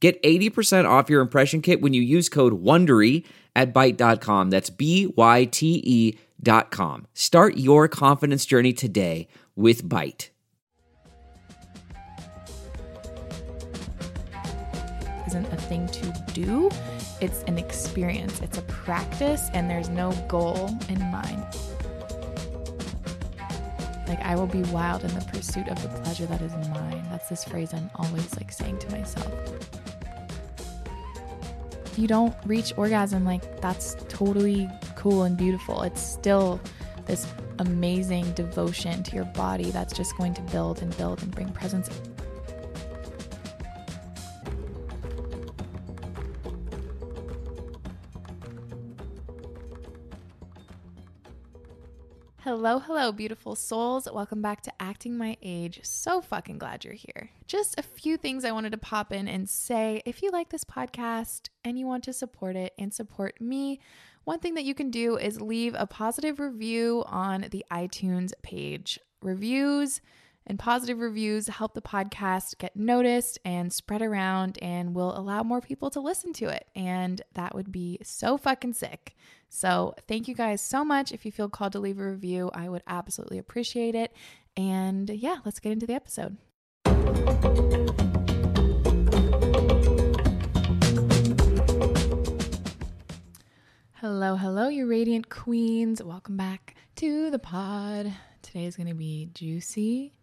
Get 80% off your impression kit when you use code WONDERY at Byte.com. That's B-Y-T-E dot com. Start your confidence journey today with Byte. Isn't a thing to do. It's an experience. It's a practice and there's no goal in mind. Like I will be wild in the pursuit of the pleasure that is mine. That's this phrase I'm always like saying to myself If you don't reach orgasm, like that's totally cool and beautiful. It's still this amazing devotion to your body that's just going to build and build and bring presence Hello, hello, beautiful souls. Welcome back to Acting My Age. So fucking glad you're here. Just a few things I wanted to pop in and say. If you like this podcast and you want to support it and support me, one thing that you can do is leave a positive review on the iTunes page. Reviews and positive reviews help the podcast get noticed and spread around and will allow more people to listen to it. And that would be so fucking sick. So, thank you guys so much. If you feel called to leave a review, I would absolutely appreciate it. And yeah, let's get into the episode. Hello, hello, you radiant queens. Welcome back to the pod. Today is going to be juicy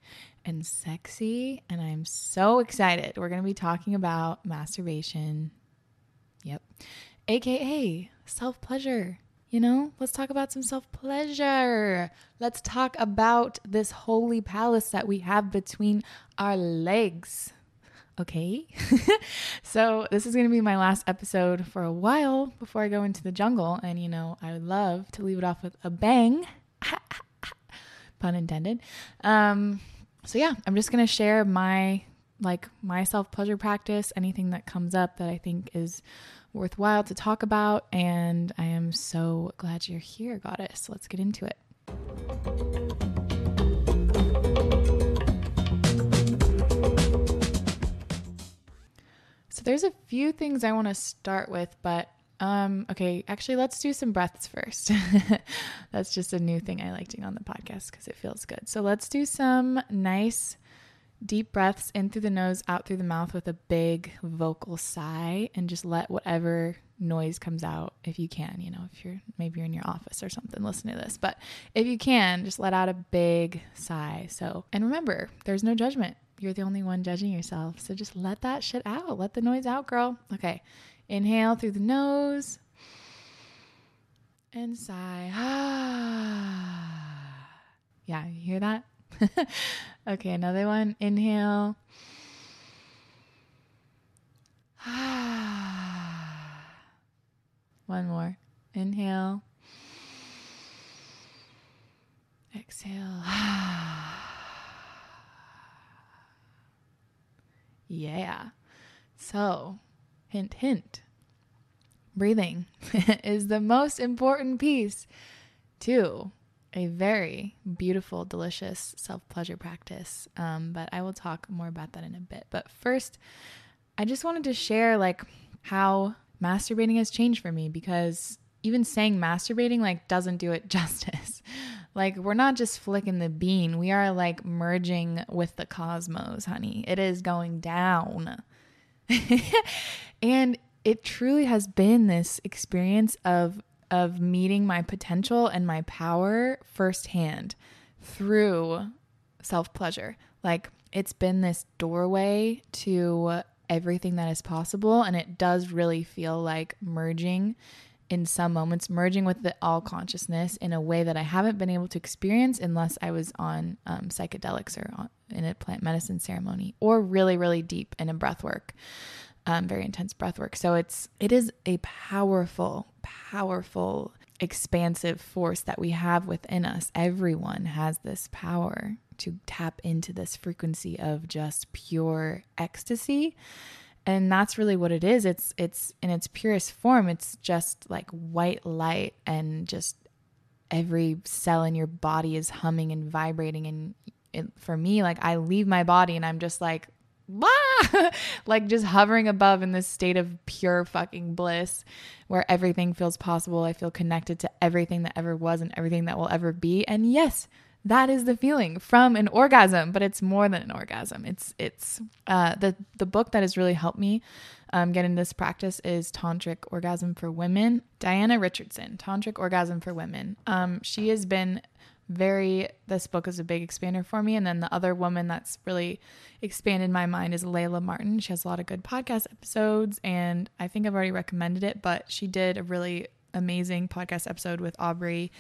and sexy, and I'm so excited. We're going to be talking about masturbation. Yep. AKA self pleasure. You know, let's talk about some self pleasure. Let's talk about this holy palace that we have between our legs. Okay. so, this is going to be my last episode for a while before I go into the jungle. And, you know, I would love to leave it off with a bang. Pun intended. Um, so yeah, I'm just gonna share my like my self pleasure practice, anything that comes up that I think is worthwhile to talk about, and I am so glad you're here, Goddess. Let's get into it. So there's a few things I want to start with, but um, okay, actually, let's do some breaths first. That's just a new thing I like doing on the podcast because it feels good. So let's do some nice deep breaths in through the nose, out through the mouth with a big vocal sigh, and just let whatever noise comes out if you can. You know, if you're maybe you're in your office or something, listen to this. But if you can, just let out a big sigh. So, and remember, there's no judgment. You're the only one judging yourself. So just let that shit out. Let the noise out, girl. Okay. Inhale through the nose and sigh. yeah, you hear that? okay, another one. Inhale. one more. Inhale. Exhale. yeah. So, Hint, hint. Breathing is the most important piece to a very beautiful, delicious self pleasure practice. Um, but I will talk more about that in a bit. But first, I just wanted to share like how masturbating has changed for me because even saying masturbating like doesn't do it justice. like we're not just flicking the bean, we are like merging with the cosmos, honey. It is going down. and it truly has been this experience of of meeting my potential and my power firsthand through self-pleasure. Like it's been this doorway to everything that is possible and it does really feel like merging in some moments merging with the all consciousness in a way that I haven't been able to experience unless I was on um, psychedelics or on, in a plant medicine ceremony or really, really deep in a breath work. Um, very intense breath work. So it's it is a powerful, powerful, expansive force that we have within us. Everyone has this power to tap into this frequency of just pure ecstasy. And that's really what it is. It's it's in its purest form. It's just like white light and just every cell in your body is humming and vibrating and it, for me like I leave my body and I'm just like like just hovering above in this state of pure fucking bliss where everything feels possible. I feel connected to everything that ever was and everything that will ever be. And yes, that is the feeling from an orgasm, but it's more than an orgasm. It's it's uh, the the book that has really helped me um, get into this practice is Tantric Orgasm for Women. Diana Richardson, Tantric Orgasm for Women. Um, she has been very this book is a big expander for me and then the other woman that's really expanded my mind is Layla Martin. She has a lot of good podcast episodes and I think I've already recommended it, but she did a really amazing podcast episode with Aubrey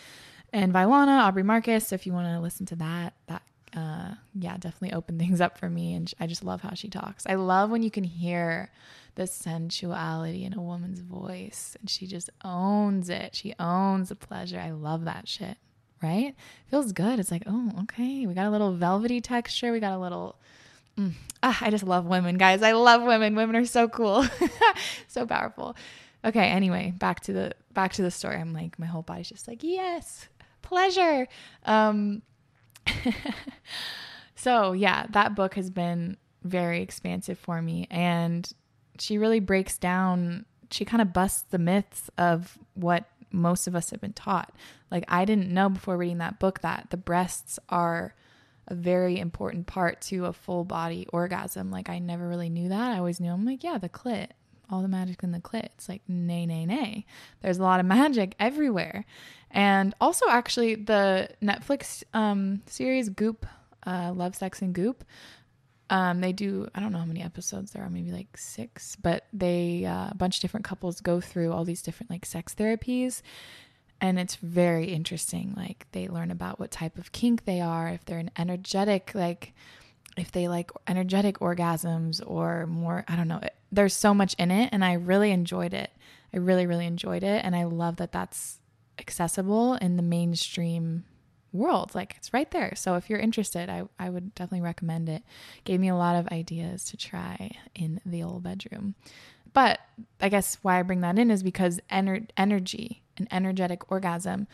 and Vylana, Aubrey Marcus. So if you want to listen to that, that uh, yeah, definitely opened things up for me. And I just love how she talks. I love when you can hear the sensuality in a woman's voice and she just owns it. She owns the pleasure. I love that shit right? Feels good. It's like, oh, okay, we got a little velvety texture. We got a little. Mm, ah, I just love women, guys. I love women. Women are so cool, so powerful. Okay, anyway, back to the back to the story. I'm like, my whole body's just like, yes, pleasure. Um, so yeah, that book has been very expansive for me, and she really breaks down. She kind of busts the myths of what most of us have been taught. Like, I didn't know before reading that book that the breasts are a very important part to a full body orgasm. Like, I never really knew that. I always knew, I'm like, yeah, the clit, all the magic in the clit. It's like, nay, nay, nay. There's a lot of magic everywhere. And also, actually, the Netflix um, series Goop, uh, Love, Sex, and Goop, um, they do, I don't know how many episodes there are, maybe like six, but they, uh, a bunch of different couples go through all these different like sex therapies. And it's very interesting. Like they learn about what type of kink they are, if they're an energetic, like if they like energetic orgasms or more, I don't know. There's so much in it. And I really enjoyed it. I really, really enjoyed it. And I love that that's accessible in the mainstream world. Like it's right there. So if you're interested, I, I would definitely recommend it. Gave me a lot of ideas to try in the old bedroom. But I guess why I bring that in is because ener- energy, an energetic orgasm,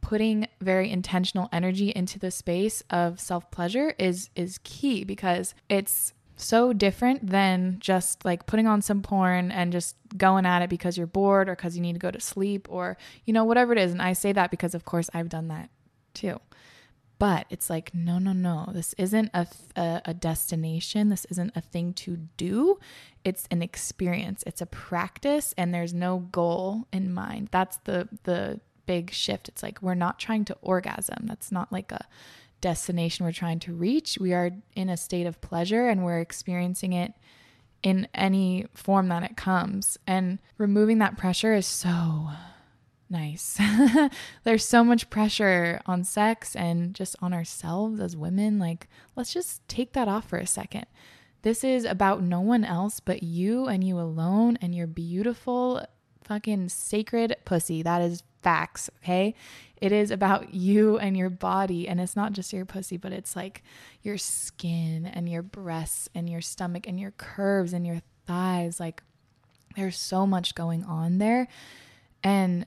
putting very intentional energy into the space of self-pleasure is is key because it's so different than just like putting on some porn and just going at it because you're bored or because you need to go to sleep or you know whatever it is and I say that because of course I've done that too. But it's like, no, no, no. This isn't a, a, a, destination. This isn't a thing to do. It's an experience. It's a practice, and there's no goal in mind. That's the the big shift. It's like we're not trying to orgasm. That's not like a destination we're trying to reach. We are in a state of pleasure, and we're experiencing it in any form that it comes. And removing that pressure is so nice. There's so much pressure on sex and just on ourselves as women. Like, let's just take that off for a second. This is about no one else but you and you alone and your beautiful, fucking sacred pussy. That is facts, okay? It is about you and your body. And it's not just your pussy, but it's like your skin and your breasts and your stomach and your curves and your thighs. Like, there's so much going on there. And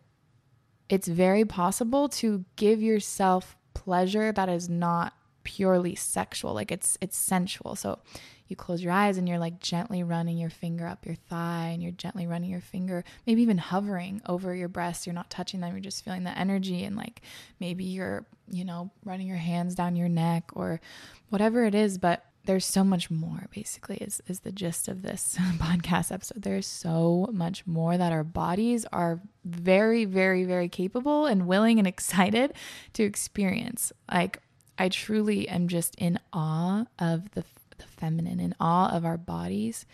it's very possible to give yourself pleasure that is not purely sexual like it's it's sensual. So you close your eyes and you're like gently running your finger up your thigh and you're gently running your finger maybe even hovering over your breasts you're not touching them you're just feeling the energy and like maybe you're you know running your hands down your neck or whatever it is. But there's so much more basically is, is the gist of this podcast episode. There's so much more that our bodies are very very very capable and willing and excited to experience. Like i truly am just in awe of the, the feminine in awe of our bodies.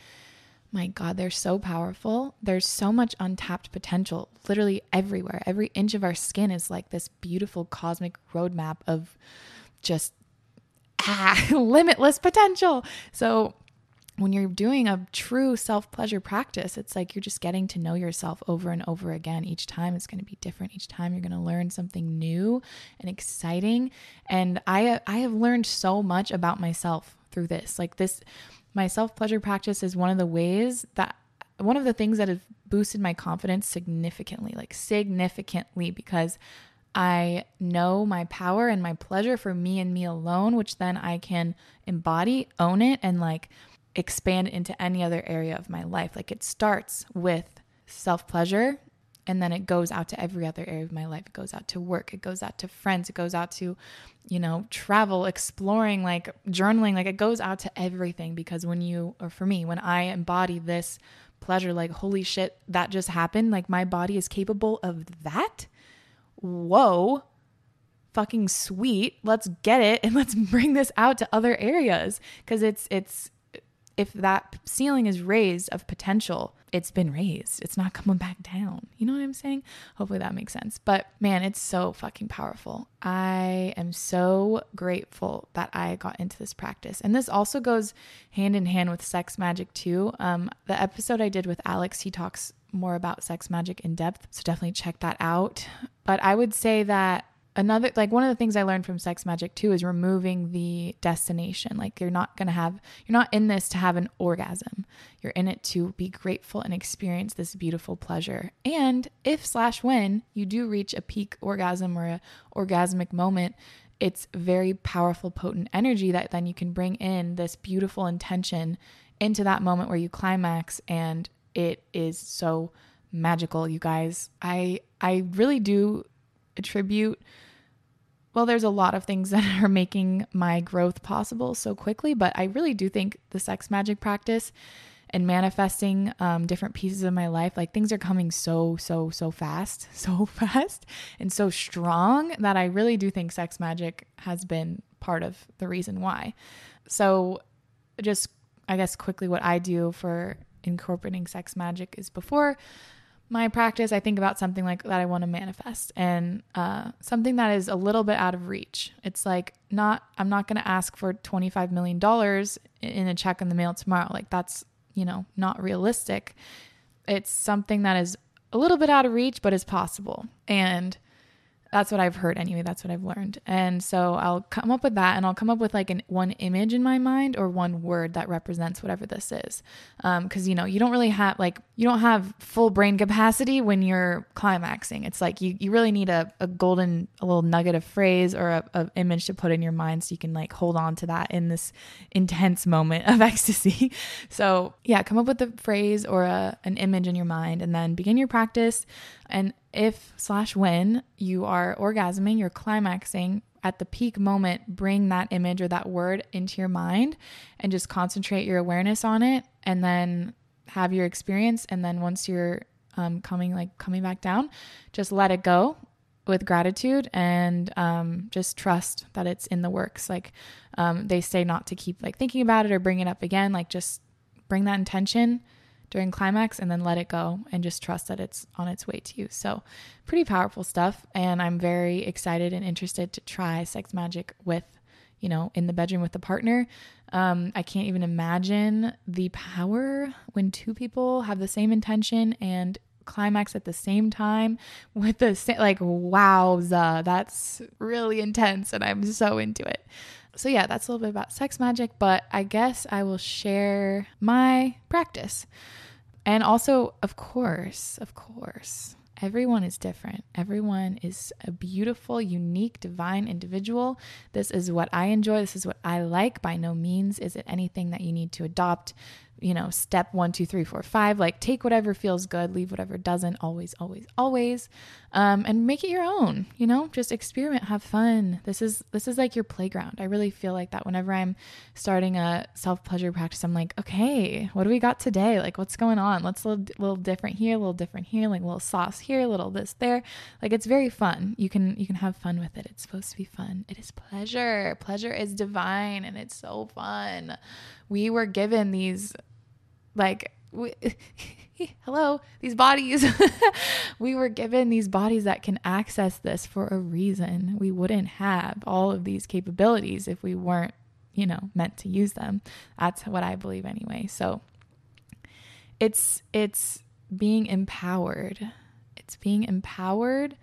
My god they're so powerful. There's so much untapped potential literally everywhere. Every inch of our skin is like this beautiful cosmic roadmap of just ah, limitless potential. So when you're doing a true self pleasure practice, it's like you're just getting to know yourself over and over again. Each time it's going to be different. Each time you're going to learn something new and exciting. And I I have learned so much about myself through this. Like this my self pleasure practice is one of the ways that one of the things that have boosted my confidence significantly, like significantly because I know my power and my pleasure for me and me alone, which then I can embody, own it and like expand into any other area of my life. Like it starts with self pleasure and then it goes out to every other area of my life. It goes out to work, it goes out to friends, it goes out to, you know, travel, exploring, like journaling, like it goes out to everything because when you, or for me, when I embody this pleasure, like, holy shit, that just happened, like my body is capable of that. Whoa, fucking sweet. Let's get it and let's bring this out to other areas because it's, it's, if that ceiling is raised of potential, it's been raised. It's not coming back down. You know what I'm saying? Hopefully that makes sense. But man, it's so fucking powerful. I am so grateful that I got into this practice. And this also goes hand in hand with sex magic too. Um, the episode I did with Alex, he talks more about sex magic in depth. So definitely check that out. But I would say that another like one of the things i learned from sex magic too is removing the destination like you're not going to have you're not in this to have an orgasm you're in it to be grateful and experience this beautiful pleasure and if slash when you do reach a peak orgasm or a orgasmic moment it's very powerful potent energy that then you can bring in this beautiful intention into that moment where you climax and it is so magical you guys i i really do attribute well, there's a lot of things that are making my growth possible so quickly, but I really do think the sex magic practice and manifesting um, different pieces of my life, like things are coming so, so, so fast, so fast, and so strong that I really do think sex magic has been part of the reason why. So, just I guess quickly, what I do for incorporating sex magic is before my practice, I think about something like that I want to manifest and uh, something that is a little bit out of reach. It's like not, I'm not going to ask for $25 million in a check in the mail tomorrow. Like that's, you know, not realistic. It's something that is a little bit out of reach, but is possible. And that's what I've heard anyway. That's what I've learned. And so I'll come up with that and I'll come up with like an, one image in my mind or one word that represents whatever this is. Um, cause you know, you don't really have like, you don't have full brain capacity when you're climaxing. It's like you, you really need a, a golden, a little nugget of phrase or a, a image to put in your mind so you can like hold on to that in this intense moment of ecstasy. so yeah, come up with a phrase or a, an image in your mind and then begin your practice. And if slash when you are orgasming, you're climaxing at the peak moment, bring that image or that word into your mind and just concentrate your awareness on it and then have your experience. And then once you're um, coming like coming back down, just let it go with gratitude and um, just trust that it's in the works. Like um, they say not to keep like thinking about it or bring it up again. Like just bring that intention during climax and then let it go and just trust that it's on its way to you. So, pretty powerful stuff. And I'm very excited and interested to try sex magic with, you know, in the bedroom with a partner. Um, I can't even imagine the power when two people have the same intention and climax at the same time with the like, wowza, that's really intense. And I'm so into it. So, yeah, that's a little bit about sex magic, but I guess I will share my practice. And also, of course, of course, everyone is different. Everyone is a beautiful, unique, divine individual. This is what I enjoy. This is what I like. By no means is it anything that you need to adopt you know, step one, two, three, four, five. Like take whatever feels good, leave whatever doesn't. Always, always, always, um, and make it your own. You know, just experiment, have fun. This is this is like your playground. I really feel like that whenever I'm starting a self pleasure practice. I'm like, okay, what do we got today? Like, what's going on? Let's a little, little different here, a little different here, like a little sauce here, a little this there. Like it's very fun. You can you can have fun with it. It's supposed to be fun. It is pleasure. Pleasure is divine, and it's so fun. We were given these like we, hello these bodies we were given these bodies that can access this for a reason we wouldn't have all of these capabilities if we weren't you know, meant to use them. That's what I believe anyway. So it's it's being empowered. It's being empowered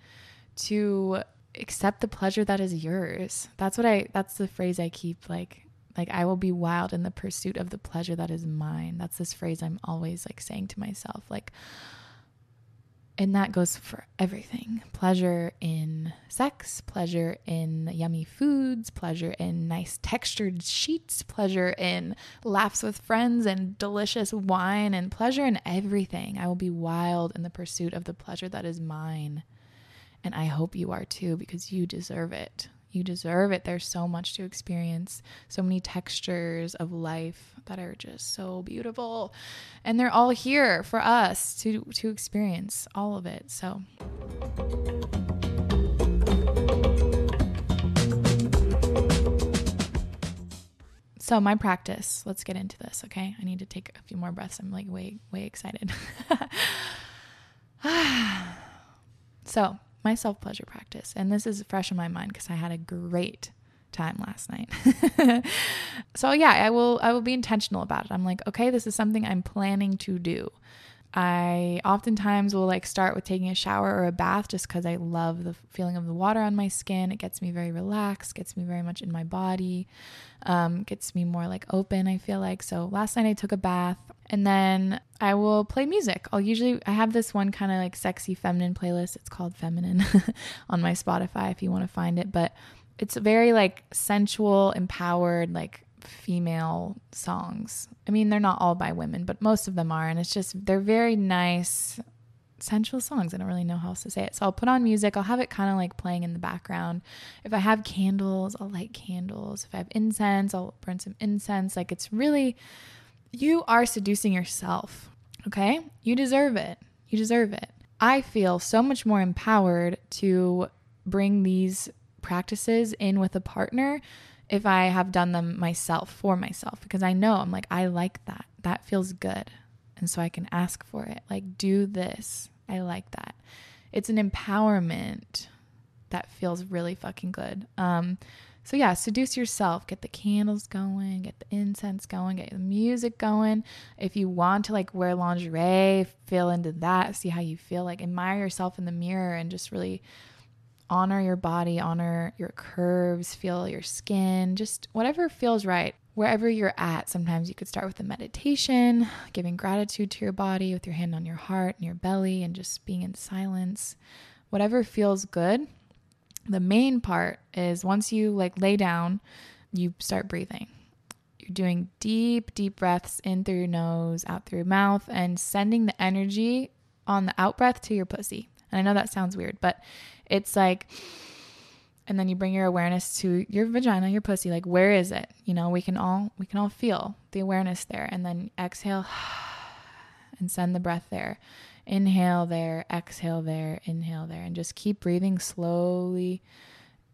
to accept the pleasure that is yours. That's what I that's the phrase I keep like like I will be wild in the pursuit of the pleasure that is mine. That's this phrase I'm always like saying to myself like and that goes for everything pleasure in sex, pleasure in yummy foods, pleasure in nice textured sheets, pleasure in laughs with friends and delicious wine, and pleasure in everything. I will be wild in the pursuit of the pleasure that is mine. And I hope you are too, because you deserve it. You deserve it. There's so much to experience, so many textures of life that are just so beautiful. And they're all here for us to to experience all of it. So So my practice, let's get into this, okay? I need to take a few more breaths. I'm like way way excited. so, my self pleasure practice. And this is fresh in my mind because I had a great time last night. so yeah, I will I will be intentional about it. I'm like, okay, this is something I'm planning to do. I oftentimes will like start with taking a shower or a bath just because I love the feeling of the water on my skin. It gets me very relaxed, gets me very much in my body, um, gets me more like open, I feel like. So last night I took a bath and then I will play music. I'll usually, I have this one kind of like sexy feminine playlist. It's called Feminine on my Spotify if you want to find it. But it's very like sensual, empowered, like female songs. I mean, they're not all by women, but most of them are. And it's just, they're very nice, sensual songs. I don't really know how else to say it. So I'll put on music. I'll have it kind of like playing in the background. If I have candles, I'll light candles. If I have incense, I'll burn some incense. Like it's really, you are seducing yourself. Okay. You deserve it. You deserve it. I feel so much more empowered to bring these practices in with a partner if I have done them myself for myself because I know I'm like, I like that. That feels good. And so I can ask for it. Like, do this. I like that. It's an empowerment that feels really fucking good. Um, so yeah, seduce yourself. Get the candles going, get the incense going, get the music going. If you want to like wear lingerie, feel into that, see how you feel. Like admire yourself in the mirror and just really honor your body, honor your curves, feel your skin, just whatever feels right. Wherever you're at, sometimes you could start with a meditation, giving gratitude to your body with your hand on your heart and your belly, and just being in silence. Whatever feels good. The main part is once you like lay down, you start breathing. You're doing deep, deep breaths in through your nose, out through your mouth, and sending the energy on the out breath to your pussy. And I know that sounds weird, but it's like, and then you bring your awareness to your vagina, your pussy. Like, where is it? You know, we can all we can all feel the awareness there, and then exhale and send the breath there. Inhale there, exhale there, inhale there, and just keep breathing slowly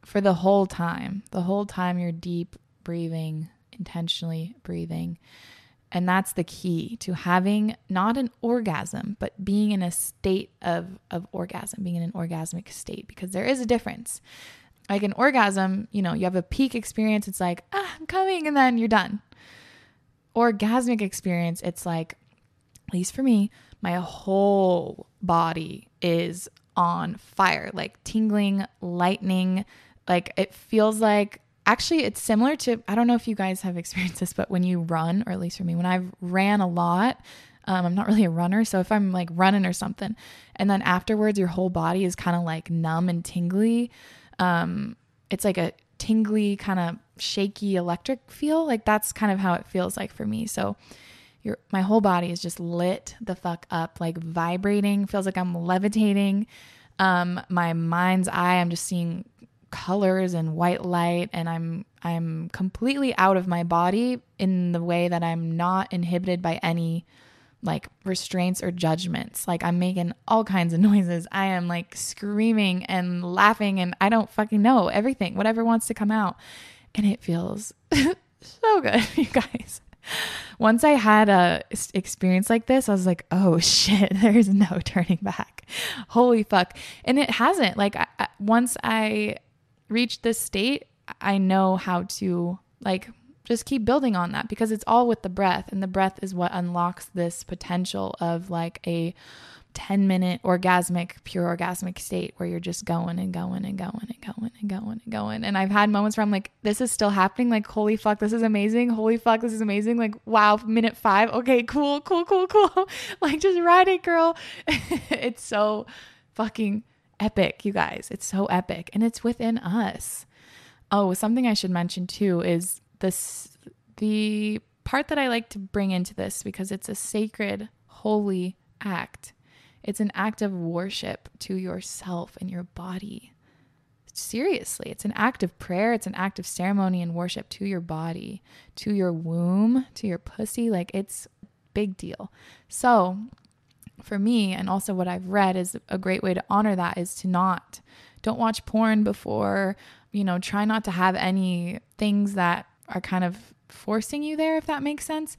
for the whole time. The whole time you're deep breathing, intentionally breathing. And that's the key to having not an orgasm, but being in a state of, of orgasm, being in an orgasmic state, because there is a difference. Like an orgasm, you know, you have a peak experience, it's like, ah, I'm coming, and then you're done. Orgasmic experience, it's like, at least for me, my whole body is on fire, like tingling, lightning. Like it feels like actually it's similar to i don't know if you guys have experienced this but when you run or at least for me when i've ran a lot um, i'm not really a runner so if i'm like running or something and then afterwards your whole body is kind of like numb and tingly um, it's like a tingly kind of shaky electric feel like that's kind of how it feels like for me so your my whole body is just lit the fuck up like vibrating feels like i'm levitating um, my mind's eye i'm just seeing colors and white light and I'm I'm completely out of my body in the way that I'm not inhibited by any like restraints or judgments. Like I'm making all kinds of noises. I am like screaming and laughing and I don't fucking know everything, whatever wants to come out. And it feels so good, you guys. Once I had a experience like this, I was like, "Oh shit, there's no turning back." Holy fuck. And it hasn't. Like I, once I reach this state, I know how to like just keep building on that because it's all with the breath and the breath is what unlocks this potential of like a 10 minute orgasmic pure orgasmic state where you're just going and going and going and going and going and going. And i've had moments where i'm like this is still happening. Like holy fuck this is amazing. Holy fuck this is amazing. Like wow minute five. Okay cool cool cool cool. Like just ride it girl. It's so fucking epic you guys. It's so epic. And it's within us. Oh something i should mention too is this the part that i like to bring into this because it's a sacred holy act it's an act of worship to yourself and your body. Seriously, it's an act of prayer. It's an act of ceremony and worship to your body, to your womb, to your pussy. Like it's big deal. So, for me, and also what I've read is a great way to honor that is to not don't watch porn before, you know, try not to have any things that are kind of forcing you there, if that makes sense.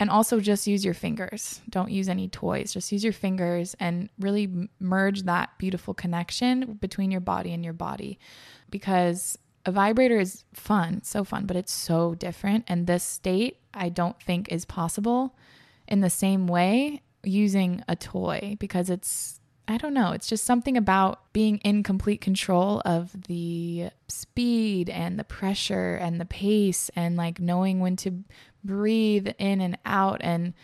And also just use your fingers. Don't use any toys. Just use your fingers and really merge that beautiful connection between your body and your body. Because a vibrator is fun, so fun, but it's so different. And this state, I don't think is possible in the same way using a toy because it's I don't know. It's just something about being in complete control of the speed and the pressure and the pace and like knowing when to breathe in and out. And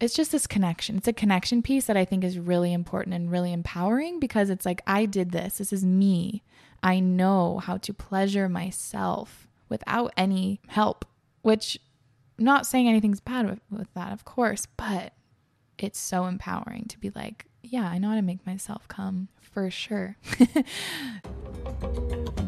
it's just this connection. It's a connection piece that I think is really important and really empowering because it's like, I did this. This is me. I know how to pleasure myself without any help, which not saying anything's bad with, with that, of course, but it's so empowering to be like, yeah, I know how to make myself come for sure.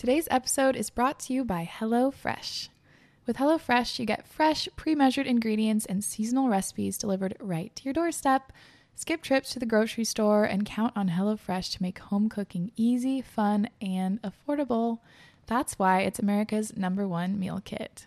Today's episode is brought to you by HelloFresh. With HelloFresh, you get fresh, pre measured ingredients and seasonal recipes delivered right to your doorstep. Skip trips to the grocery store and count on HelloFresh to make home cooking easy, fun, and affordable. That's why it's America's number one meal kit.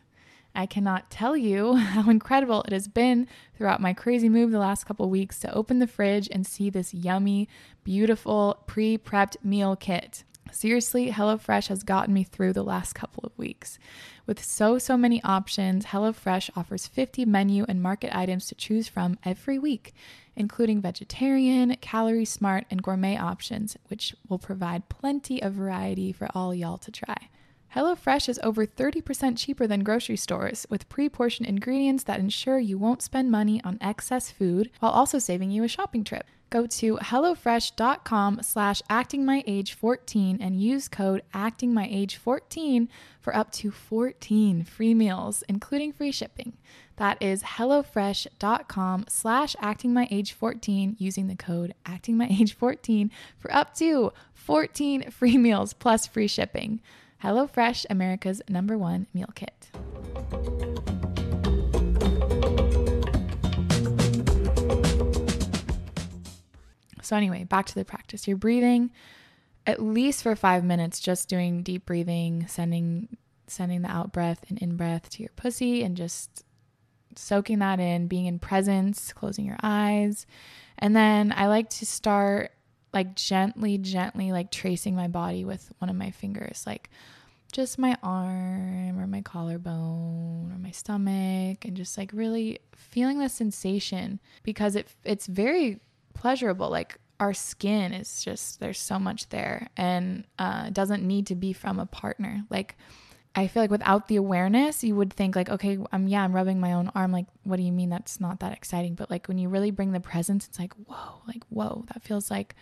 I cannot tell you how incredible it has been throughout my crazy move the last couple weeks to open the fridge and see this yummy, beautiful, pre prepped meal kit. Seriously, HelloFresh has gotten me through the last couple of weeks. With so, so many options, HelloFresh offers 50 menu and market items to choose from every week, including vegetarian, calorie smart, and gourmet options, which will provide plenty of variety for all y'all to try. HelloFresh is over 30% cheaper than grocery stores, with pre portioned ingredients that ensure you won't spend money on excess food while also saving you a shopping trip. Go to HelloFresh.com slash actingmyage14 and use code actingmyage14 for up to 14 free meals, including free shipping. That is HelloFresh.com slash actingmyage14 using the code actingmyage14 for up to 14 free meals plus free shipping. HelloFresh, America's number one meal kit. So, anyway, back to the practice. You're breathing at least for five minutes, just doing deep breathing, sending sending the out breath and in breath to your pussy and just soaking that in, being in presence, closing your eyes. And then I like to start like gently, gently, like tracing my body with one of my fingers, like just my arm or my collarbone or my stomach, and just like really feeling the sensation because it it's very pleasurable. Like our skin is just there's so much there, and uh, doesn't need to be from a partner. Like I feel like without the awareness, you would think like, okay, um, yeah, I'm rubbing my own arm. Like, what do you mean that's not that exciting? But like when you really bring the presence, it's like, whoa, like whoa, that feels like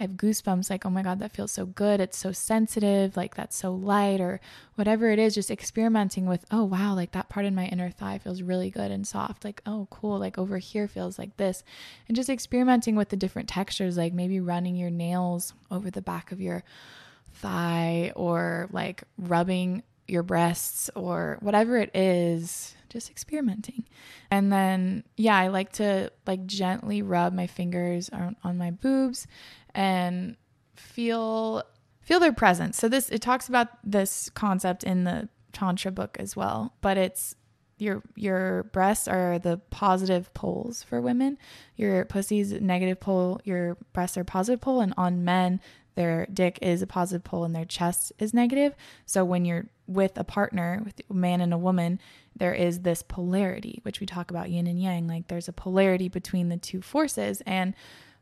I have goosebumps, like, oh my God, that feels so good. It's so sensitive, like that's so light, or whatever it is, just experimenting with, oh wow, like that part in my inner thigh feels really good and soft. Like, oh cool, like over here feels like this. And just experimenting with the different textures, like maybe running your nails over the back of your thigh or like rubbing your breasts or whatever it is just experimenting. And then yeah i like to like gently rub my fingers on, on my boobs and feel feel their presence. So this it talks about this concept in the tantra book as well but it's your your breasts are the positive poles for women. Your pussy's negative pole your breasts are positive pole and on men their dick is a positive pole and their chest is negative. So when you're with a partner with a man and a woman there is this polarity which we talk about yin and yang. Like there's a polarity between the two forces and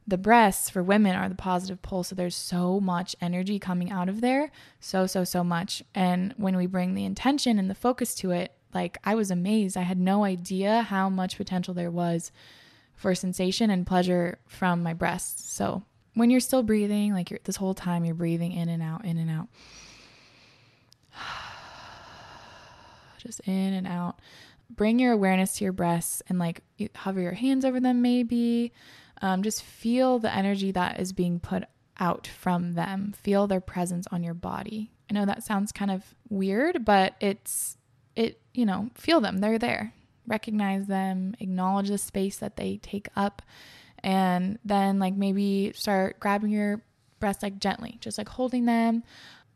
the breasts for women are the positive pole. So there's so much energy coming out of there. So so so much. And when we bring the intention and the focus to it like I was amazed. I had no idea how much potential there was for sensation and pleasure from my breasts. So when you're still breathing, like you're, this whole time you're breathing in and out, in and out, just in and out. Bring your awareness to your breasts and like hover your hands over them, maybe. Um, just feel the energy that is being put out from them. Feel their presence on your body. I know that sounds kind of weird, but it's it, you know, feel them. They're there. Recognize them, acknowledge the space that they take up, and then like maybe start grabbing your breasts like gently, just like holding them.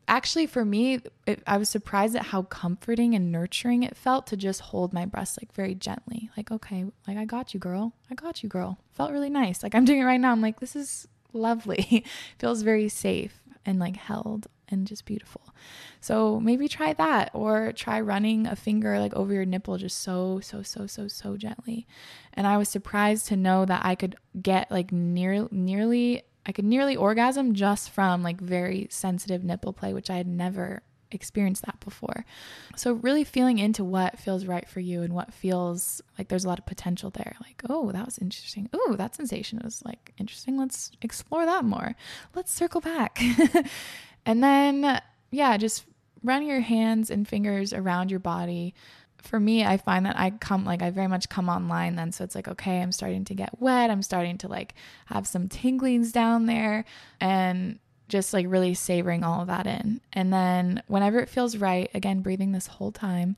Actually, for me, it, I was surprised at how comforting and nurturing it felt to just hold my breast like very gently. Like, okay, like I got you, girl. I got you, girl. Felt really nice. Like I'm doing it right now. I'm like, this is lovely. Feels very safe and like held and just beautiful. So maybe try that or try running a finger like over your nipple just so so so so so gently. And I was surprised to know that I could get like near nearly I could nearly orgasm just from like very sensitive nipple play, which I had never experienced that before. So really feeling into what feels right for you and what feels like there's a lot of potential there. Like, oh, that was interesting. Oh, that sensation was like interesting. Let's explore that more. Let's circle back. and then yeah, just run your hands and fingers around your body. For me, I find that I come like I very much come online then. So it's like, okay, I'm starting to get wet. I'm starting to like have some tinglings down there and just like really savoring all of that in. And then whenever it feels right, again, breathing this whole time,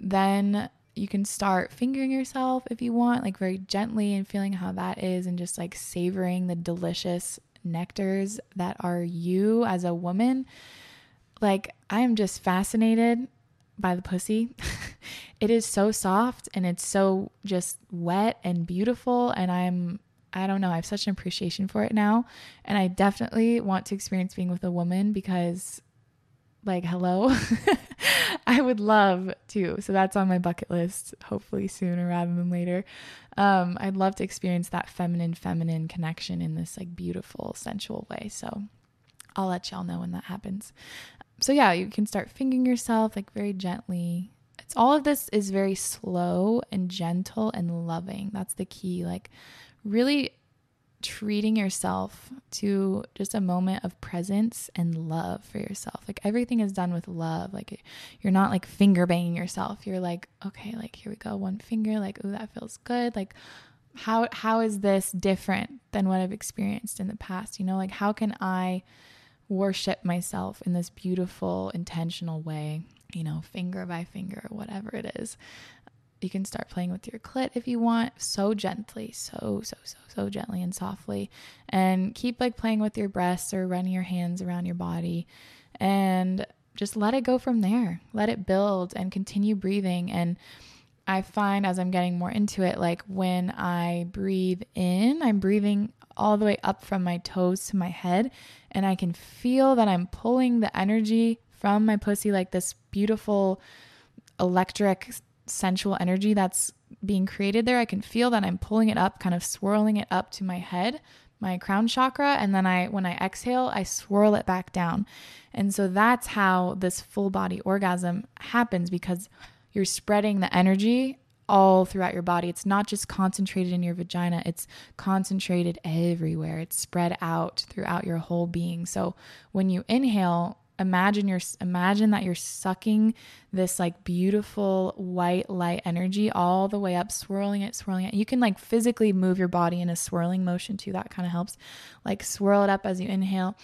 then you can start fingering yourself if you want, like very gently and feeling how that is and just like savoring the delicious nectars that are you as a woman like, I am just fascinated by the pussy. it is so soft and it's so just wet and beautiful. And I'm, I don't know, I have such an appreciation for it now. And I definitely want to experience being with a woman because, like, hello, I would love to. So that's on my bucket list, hopefully sooner rather than later. Um, I'd love to experience that feminine, feminine connection in this like beautiful, sensual way. So I'll let y'all know when that happens so yeah, you can start fingering yourself like very gently. It's all of this is very slow and gentle and loving. That's the key. Like really treating yourself to just a moment of presence and love for yourself. Like everything is done with love. Like you're not like finger banging yourself. You're like, okay, like here we go, one finger, like, oh, that feels good. Like how how is this different than what I've experienced in the past? You know, like how can I worship myself in this beautiful, intentional way, you know, finger by finger, whatever it is. You can start playing with your clit if you want, so gently, so, so, so, so gently and softly. And keep like playing with your breasts or running your hands around your body. And just let it go from there. Let it build and continue breathing. And I find as I'm getting more into it, like when I breathe in, I'm breathing all the way up from my toes to my head. And I can feel that I'm pulling the energy from my pussy, like this beautiful electric, sensual energy that's being created there. I can feel that I'm pulling it up, kind of swirling it up to my head, my crown chakra. And then I, when I exhale, I swirl it back down. And so that's how this full body orgasm happens because you're spreading the energy all throughout your body. It's not just concentrated in your vagina, it's concentrated everywhere. It's spread out throughout your whole being. So when you inhale, imagine you're imagine that you're sucking this like beautiful white light energy all the way up swirling it swirling it you can like physically move your body in a swirling motion too that kind of helps like swirl it up as you inhale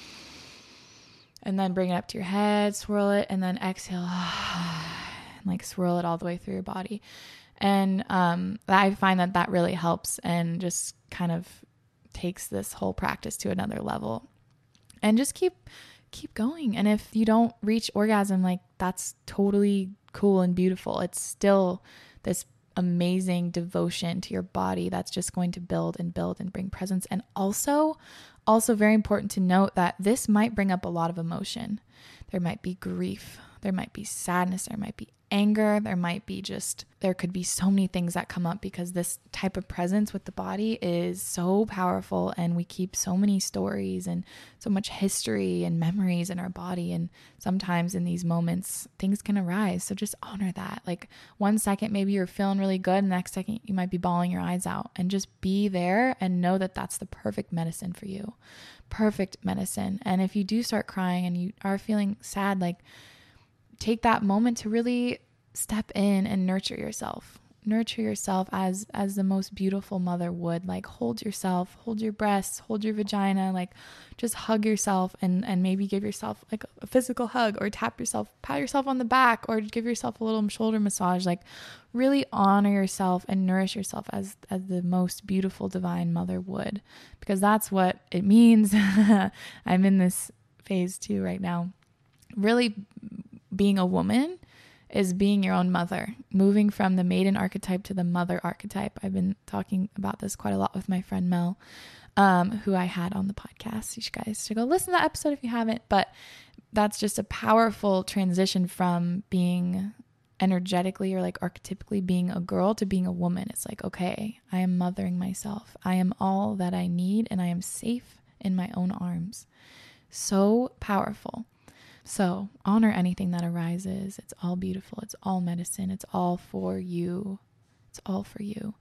and then bring it up to your head swirl it and then exhale and like swirl it all the way through your body and um, i find that that really helps and just kind of takes this whole practice to another level. And just keep keep going. And if you don't reach orgasm like that's totally cool and beautiful. It's still this amazing devotion to your body that's just going to build and build and bring presence. And also also very important to note that this might bring up a lot of emotion. There might be grief. There might be sadness. There might be anger. There might be just, there could be so many things that come up because this type of presence with the body is so powerful and we keep so many stories and so much history and memories in our body. And sometimes in these moments, things can arise. So just honor that. Like one second, maybe you're feeling really good, and the next second, you might be bawling your eyes out. And just be there and know that that's the perfect medicine for you. Perfect medicine. And if you do start crying and you are feeling sad, like, take that moment to really step in and nurture yourself. Nurture yourself as as the most beautiful mother would. Like hold yourself hold your breasts hold your vagina like just hug yourself and and maybe give yourself like a physical hug or tap yourself pat yourself on the back or give yourself a little shoulder massage. Like really honor yourself and nourish yourself as as the most beautiful divine mother would. Because that's what it means. I'm in this phase too right now. Really being a woman is being your own mother, moving from the maiden archetype to the mother archetype. I've been talking about this quite a lot with my friend Mel, um, who I had on the podcast. You guys should go listen to that episode if you haven't. But that's just a powerful transition from being energetically or like archetypically being a girl to being a woman. It's like, okay, I am mothering myself. I am all that I need and I am safe in my own arms. So powerful. So honor anything that arises. It's all beautiful. It's all medicine. It's all for you. It's all for you.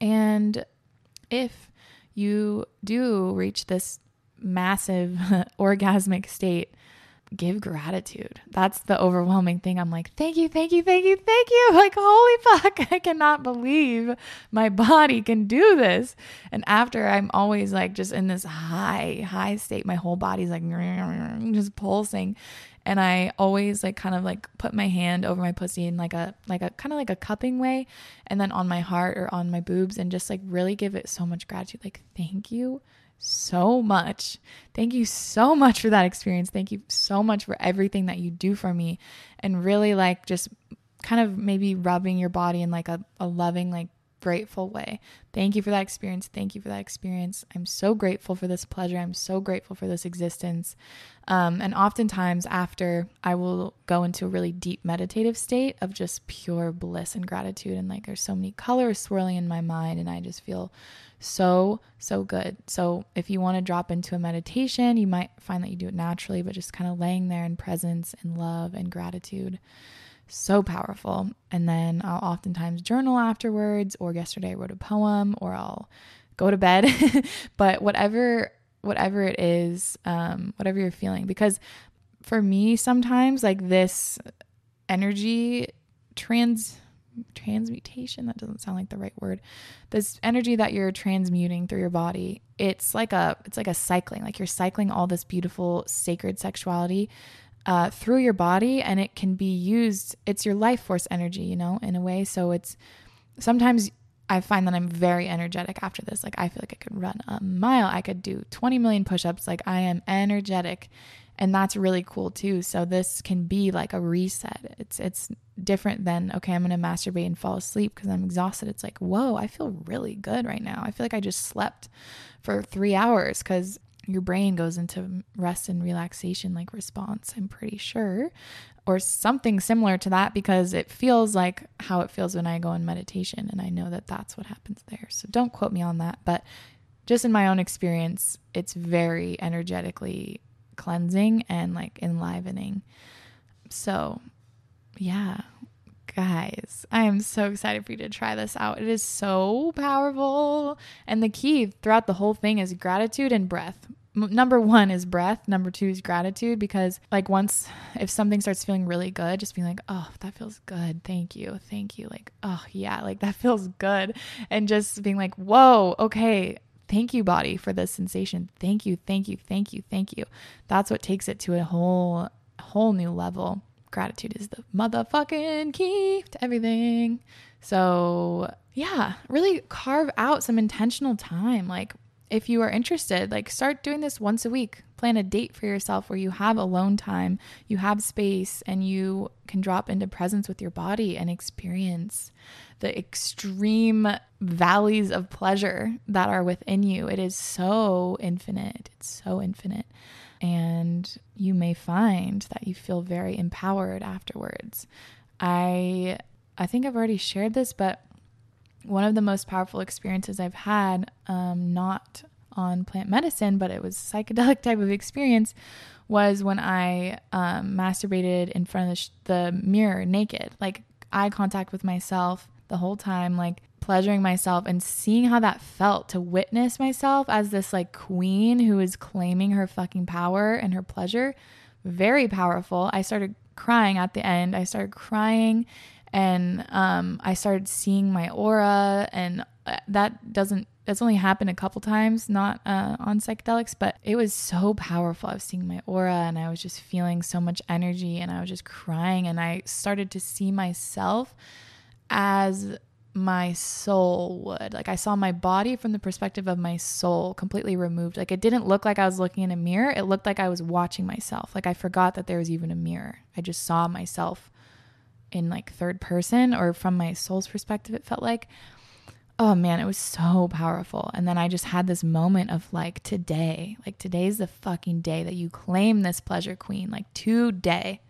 And if you do reach this massive orgasmic state, give gratitude. That's the overwhelming thing. I'm like, thank you, thank you, thank you, thank you. Like, holy fuck, I cannot believe my body can do this. And after I'm always like just in this high, high state, my whole body's like just pulsing. And I always like kind of like put my hand over my pussy in like a like a kind of like a cupping way and then on my heart or on my boobs and just like really give it so much gratitude. Like, thank you so much. Thank you so much for that experience. Thank you so much for everything that you do for me. And really, like, just kind of maybe rubbing your body in like a, a loving, like, grateful way. Thank you for that experience. Thank you for that experience. I'm so grateful for this pleasure. I'm so grateful for this existence. Um, and oftentimes, after I will go into a really deep meditative state of just pure bliss and gratitude. And like, there's so many colors swirling in my mind, and I just feel so, so good. So, if you want to drop into a meditation, you might find that you do it naturally, but just kind of laying there in presence and love and gratitude. So powerful. And then I'll oftentimes journal afterwards, or yesterday I wrote a poem, or I'll go to bed. but whatever whatever it is, um, whatever you're feeling, because for me, sometimes like this energy trans transmutation that doesn't sound like the right word this energy that you're transmuting through your body it's like a it's like a cycling like you're cycling all this beautiful sacred sexuality uh, through your body and it can be used it's your life force energy you know in a way so it's sometimes I find that I'm very energetic after this. Like, I feel like I could run a mile. I could do 20 million push ups. Like, I am energetic and that's really cool too so this can be like a reset it's it's different than okay i'm gonna masturbate and fall asleep because i'm exhausted it's like whoa i feel really good right now i feel like i just slept for three hours because your brain goes into rest and relaxation like response i'm pretty sure or something similar to that because it feels like how it feels when i go in meditation and i know that that's what happens there so don't quote me on that but just in my own experience it's very energetically cleansing and like enlivening. So, yeah, guys, I am so excited for you to try this out. It is so powerful. And the key throughout the whole thing is gratitude and breath. Number one is breath. Number two is gratitude because, like, once if something starts feeling really good, just being like, oh, that feels good. Thank you. Thank you. Like, oh, yeah, like that feels good. And just being like, whoa, okay. Thank you, body, for this sensation. Thank you, thank you, thank you, thank you. That's what takes it to a whole, whole new level gratitude is the motherfucking key to everything. So, yeah, really carve out some intentional time. Like, if you are interested, like, start doing this once a week. Plan a date for yourself where you have alone time, you have space, and you can drop into presence with your body and experience the extreme valleys of pleasure that are within you. It is so infinite. It's so infinite and you may find that you feel very empowered afterwards. I I think I've already shared this, but one of the most powerful experiences I've had, um, not on plant medicine, but it was psychedelic type of experience, was when I um, masturbated in front of the, sh- the mirror naked, like eye contact with myself the whole time, like pleasuring myself and seeing how that felt to witness myself as this like queen who is claiming her fucking power and her pleasure. Very powerful. I started crying at the end. I started crying and um, I started seeing my aura, and uh, that doesn't that's only happened a couple times, not uh, on psychedelics, but it was so powerful. I was seeing my aura and I was just feeling so much energy and I was just crying. And I started to see myself as my soul would. Like I saw my body from the perspective of my soul completely removed. Like it didn't look like I was looking in a mirror. It looked like I was watching myself. Like I forgot that there was even a mirror. I just saw myself in like third person or from my soul's perspective, it felt like. Oh man, it was so powerful. And then I just had this moment of like today, like today's the fucking day that you claim this pleasure queen. Like today.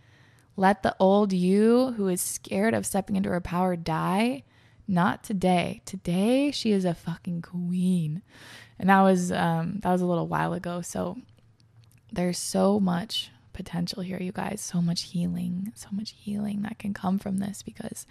Let the old you who is scared of stepping into her power die not today. Today she is a fucking queen. And that was um that was a little while ago. So there's so much potential here, you guys. So much healing, so much healing that can come from this because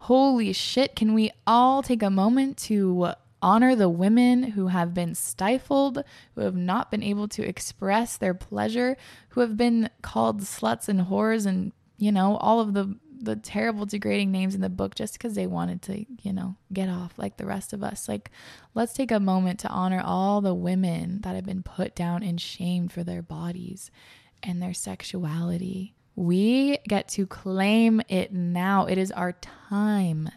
holy shit, can we all take a moment to honor the women who have been stifled, who have not been able to express their pleasure, who have been called sluts and whores and, you know, all of the the terrible degrading names in the book just because they wanted to, you know, get off like the rest of us. Like, let's take a moment to honor all the women that have been put down and shamed for their bodies and their sexuality. We get to claim it now. It is our time.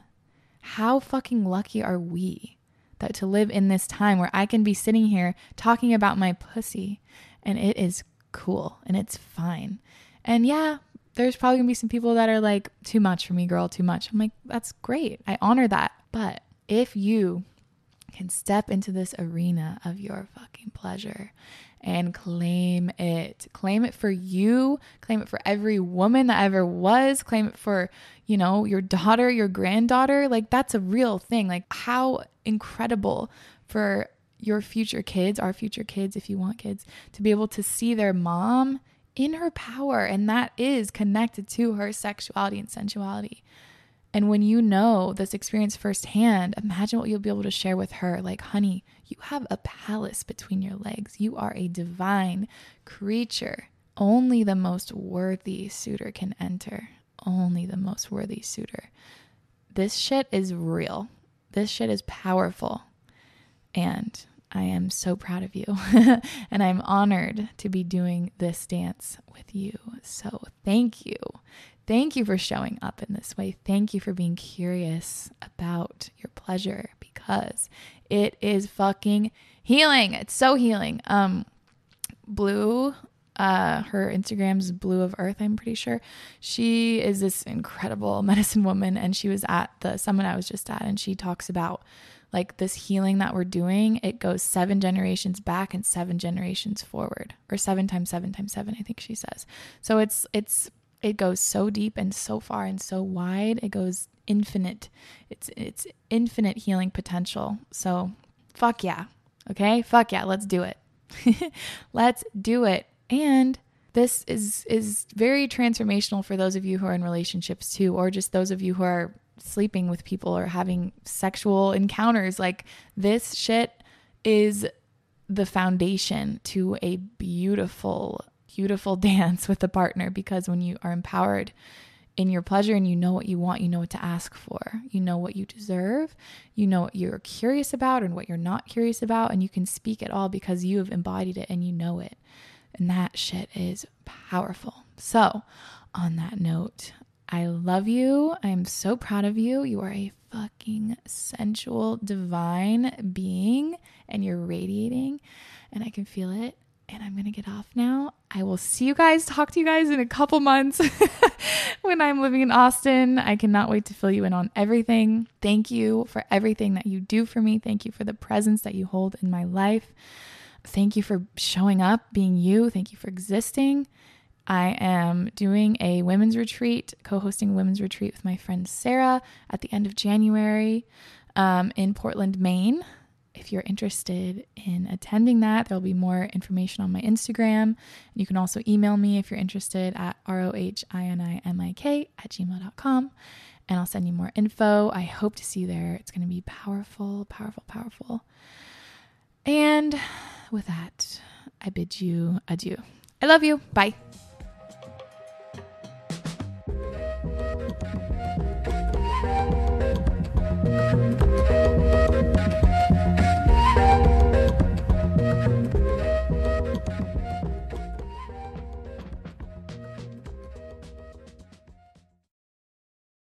How fucking lucky are we that to live in this time where I can be sitting here talking about my pussy and it is cool and it's fine. And yeah, there's probably gonna be some people that are like, too much for me, girl, too much. I'm like, that's great. I honor that. But if you can step into this arena of your fucking pleasure and claim it, claim it for you, claim it for every woman that ever was, claim it for, you know, your daughter, your granddaughter. Like, that's a real thing. Like, how incredible for your future kids, our future kids, if you want kids, to be able to see their mom in her power, and that is connected to her sexuality and sensuality. And when you know this experience firsthand, imagine what you'll be able to share with her. Like, honey, you have a palace between your legs. You are a divine creature. Only the most worthy suitor can enter. Only the most worthy suitor. This shit is real. This shit is powerful. And I am so proud of you. and I'm honored to be doing this dance with you. So thank you. Thank you for showing up in this way. Thank you for being curious about your pleasure because it is fucking healing. It's so healing. Um Blue uh her Instagram's Blue of Earth, I'm pretty sure. She is this incredible medicine woman and she was at the summit I was just at and she talks about like this healing that we're doing, it goes seven generations back and seven generations forward, or seven times seven times seven, I think she says. So it's it's it goes so deep and so far and so wide. It goes infinite. It's it's infinite healing potential. So fuck yeah. Okay? Fuck yeah, let's do it. let's do it. And this is is very transformational for those of you who are in relationships too or just those of you who are sleeping with people or having sexual encounters like this shit is the foundation to a beautiful beautiful dance with a partner because when you are empowered in your pleasure and you know what you want, you know what to ask for, you know what you deserve, you know what you're curious about and what you're not curious about, and you can speak it all because you have embodied it and you know it. And that shit is powerful. So, on that note, I love you. I'm so proud of you. You are a fucking sensual, divine being, and you're radiating, and I can feel it and I'm to get off now. I will see you guys, talk to you guys in a couple months when I'm living in Austin. I cannot wait to fill you in on everything. Thank you for everything that you do for me. Thank you for the presence that you hold in my life. Thank you for showing up, being you. Thank you for existing. I am doing a women's retreat, co hosting a women's retreat with my friend Sarah at the end of January um, in Portland, Maine if you're interested in attending that, there'll be more information on my Instagram. You can also email me if you're interested at rohinimik at gmail.com and I'll send you more info. I hope to see you there. It's going to be powerful, powerful, powerful. And with that, I bid you adieu. I love you. Bye.